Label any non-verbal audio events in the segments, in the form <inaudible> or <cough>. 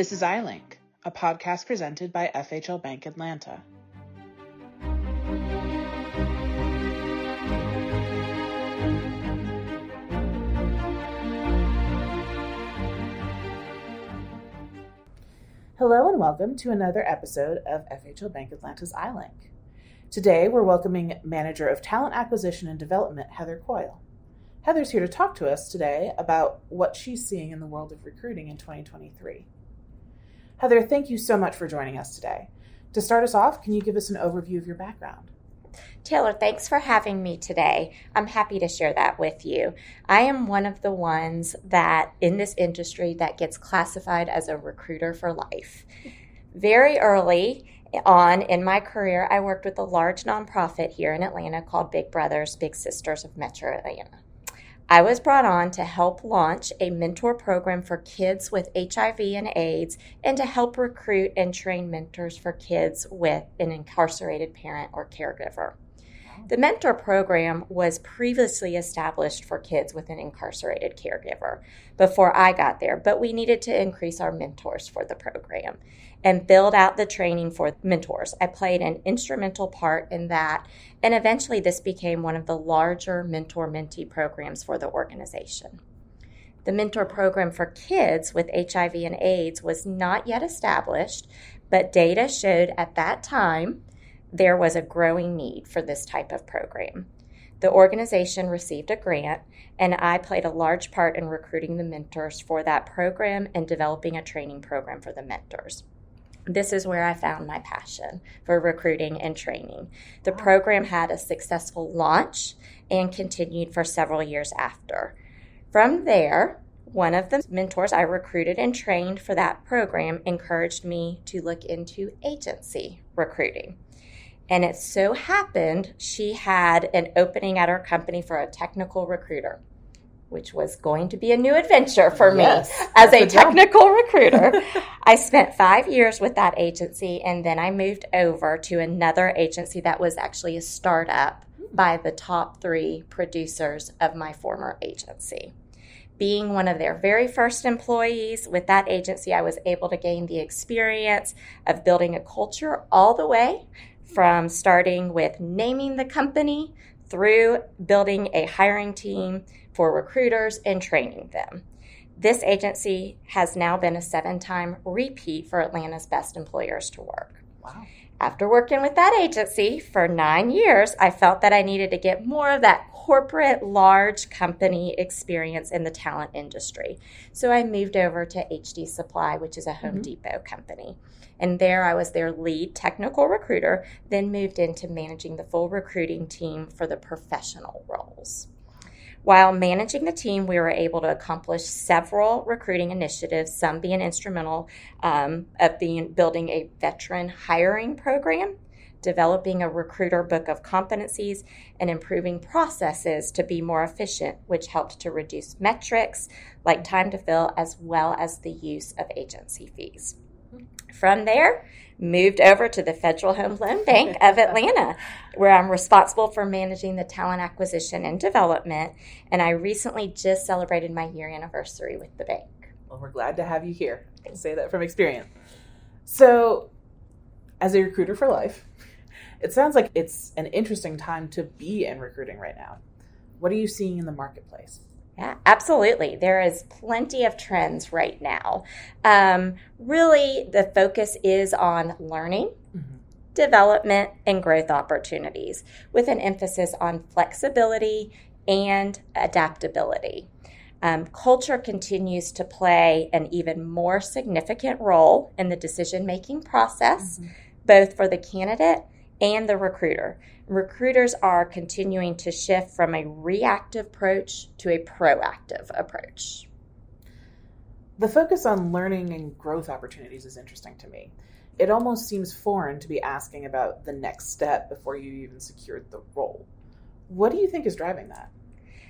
This is iLink, a podcast presented by FHL Bank Atlanta. Hello and welcome to another episode of FHL Bank Atlanta's iLink. Today we're welcoming Manager of Talent Acquisition and Development, Heather Coyle. Heather's here to talk to us today about what she's seeing in the world of recruiting in 2023. Heather, thank you so much for joining us today. To start us off, can you give us an overview of your background? Taylor, thanks for having me today. I'm happy to share that with you. I am one of the ones that in this industry that gets classified as a recruiter for life. Very early on in my career, I worked with a large nonprofit here in Atlanta called Big Brothers Big Sisters of Metro Atlanta. I was brought on to help launch a mentor program for kids with HIV and AIDS and to help recruit and train mentors for kids with an incarcerated parent or caregiver. The mentor program was previously established for kids with an incarcerated caregiver before I got there, but we needed to increase our mentors for the program and build out the training for mentors. I played an instrumental part in that, and eventually this became one of the larger mentor mentee programs for the organization. The mentor program for kids with HIV and AIDS was not yet established, but data showed at that time there was a growing need for this type of program. The organization received a grant, and I played a large part in recruiting the mentors for that program and developing a training program for the mentors this is where I found my passion for recruiting and training. The program had a successful launch and continued for several years after. From there, one of the mentors I recruited and trained for that program encouraged me to look into agency recruiting. And it so happened she had an opening at her company for a technical recruiter which was going to be a new adventure for me as a technical <laughs> recruiter. I spent five years with that agency and then I moved over to another agency that was actually a startup by the top three producers of my former agency. Being one of their very first employees with that agency, I was able to gain the experience of building a culture all the way from starting with naming the company through building a hiring team for recruiters and training them. This agency has now been a seven time repeat for Atlanta's best employers to work. Wow. After working with that agency for nine years, I felt that I needed to get more of that corporate large company experience in the talent industry. So I moved over to HD Supply, which is a Home mm-hmm. Depot company. And there I was their lead technical recruiter, then moved into managing the full recruiting team for the professional roles. While managing the team, we were able to accomplish several recruiting initiatives, some being instrumental um, of being building a veteran hiring program, developing a recruiter book of competencies, and improving processes to be more efficient, which helped to reduce metrics like time to fill as well as the use of agency fees. From there, moved over to the Federal Home Loan Bank <laughs> of Atlanta, where I'm responsible for managing the talent acquisition and development. And I recently just celebrated my year anniversary with the bank. Well, we're glad to have you here. I can say that from experience. So, as a recruiter for life, it sounds like it's an interesting time to be in recruiting right now. What are you seeing in the marketplace? Yeah, absolutely. There is plenty of trends right now. Um, really, the focus is on learning, mm-hmm. development, and growth opportunities with an emphasis on flexibility and adaptability. Um, culture continues to play an even more significant role in the decision making process, mm-hmm. both for the candidate and the recruiter. Recruiters are continuing to shift from a reactive approach to a proactive approach. The focus on learning and growth opportunities is interesting to me. It almost seems foreign to be asking about the next step before you even secured the role. What do you think is driving that?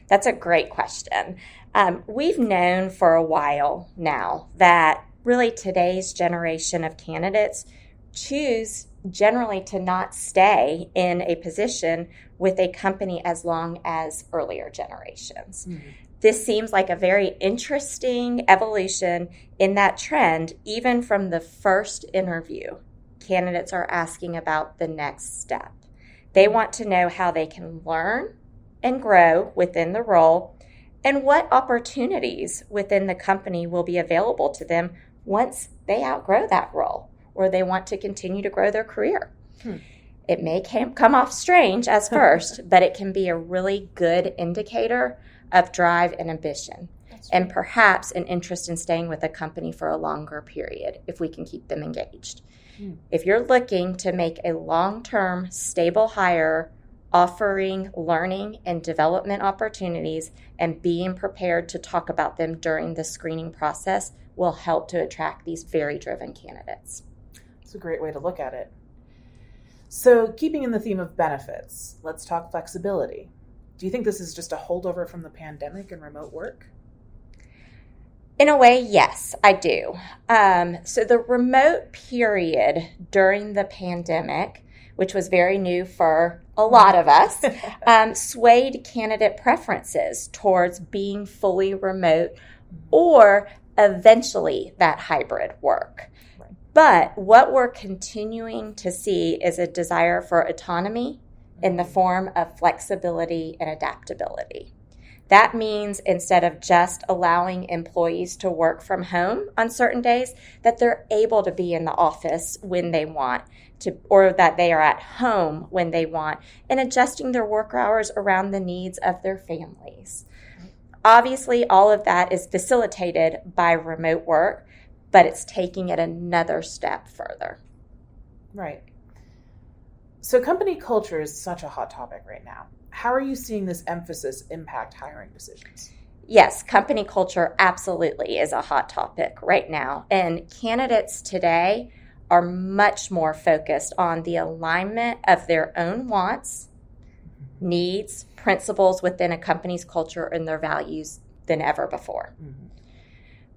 That's a great question. Um, we've known for a while now that really today's generation of candidates choose generally to not stay in a position with a company as long as earlier generations. Mm-hmm. This seems like a very interesting evolution in that trend, even from the first interview. Candidates are asking about the next step. They want to know how they can learn and grow within the role and what opportunities within the company will be available to them once they outgrow that role or they want to continue to grow their career. Hmm. It may come off strange as <laughs> first, but it can be a really good indicator of drive and ambition. And perhaps an interest in staying with a company for a longer period if we can keep them engaged. Hmm. If you're looking to make a long term, stable hire offering learning and development opportunities and being prepared to talk about them during the screening process will help to attract these very driven candidates. It's a great way to look at it. So, keeping in the theme of benefits, let's talk flexibility. Do you think this is just a holdover from the pandemic and remote work? In a way, yes, I do. Um, so, the remote period during the pandemic which was very new for a lot of us, <laughs> um, swayed candidate preferences towards being fully remote or eventually that hybrid work. But what we're continuing to see is a desire for autonomy in the form of flexibility and adaptability. That means instead of just allowing employees to work from home on certain days, that they're able to be in the office when they want to, or that they are at home when they want, and adjusting their work hours around the needs of their families. Obviously, all of that is facilitated by remote work, but it's taking it another step further. Right. So, company culture is such a hot topic right now. How are you seeing this emphasis impact hiring decisions? Yes, company culture absolutely is a hot topic right now. And candidates today are much more focused on the alignment of their own wants, needs, principles within a company's culture and their values than ever before. Mm-hmm.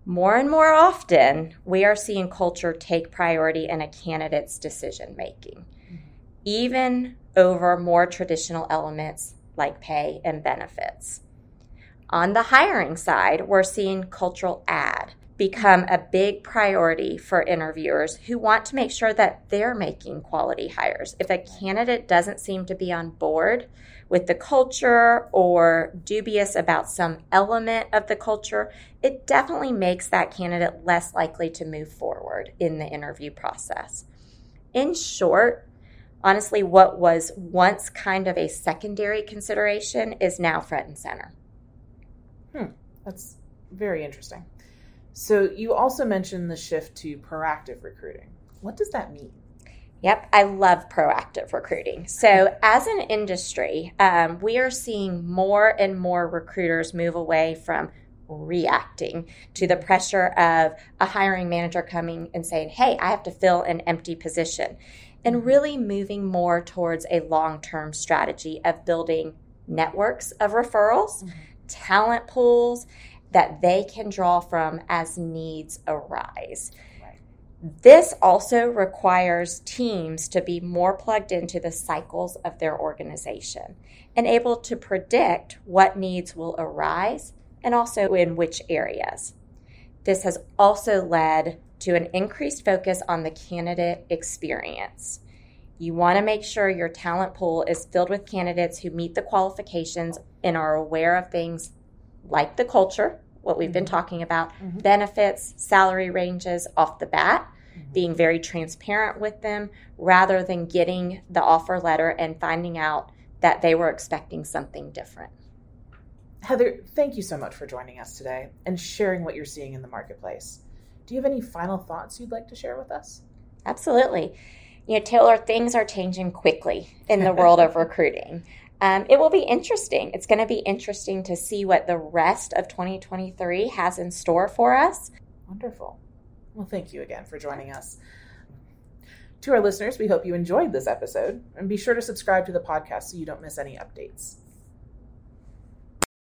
More and more often, we are seeing culture take priority in a candidate's decision making. Mm-hmm. Even over more traditional elements like pay and benefits. On the hiring side, we're seeing cultural add become a big priority for interviewers who want to make sure that they're making quality hires. If a candidate doesn't seem to be on board with the culture or dubious about some element of the culture, it definitely makes that candidate less likely to move forward in the interview process. In short, honestly, what was once kind of a secondary consideration is now front and center. Hmm, that's very interesting. So, you also mentioned the shift to proactive recruiting. What does that mean? Yep, I love proactive recruiting. So, as an industry, um, we are seeing more and more recruiters move away from reacting to the pressure of a hiring manager coming and saying, Hey, I have to fill an empty position and really moving more towards a long term strategy of building networks of referrals, mm-hmm. talent pools that they can draw from as needs arise. This also requires teams to be more plugged into the cycles of their organization and able to predict what needs will arise and also in which areas. This has also led to an increased focus on the candidate experience. You want to make sure your talent pool is filled with candidates who meet the qualifications and are aware of things like the culture, what we've been mm-hmm. talking about, mm-hmm. benefits, salary ranges off the bat, mm-hmm. being very transparent with them rather than getting the offer letter and finding out that they were expecting something different. Heather, thank you so much for joining us today and sharing what you're seeing in the marketplace. Do you have any final thoughts you'd like to share with us? Absolutely. You know, Taylor, things are changing quickly in the world of <laughs> recruiting. Um, it will be interesting. It's going to be interesting to see what the rest of 2023 has in store for us. Wonderful. Well, thank you again for joining us. To our listeners, we hope you enjoyed this episode and be sure to subscribe to the podcast so you don't miss any updates.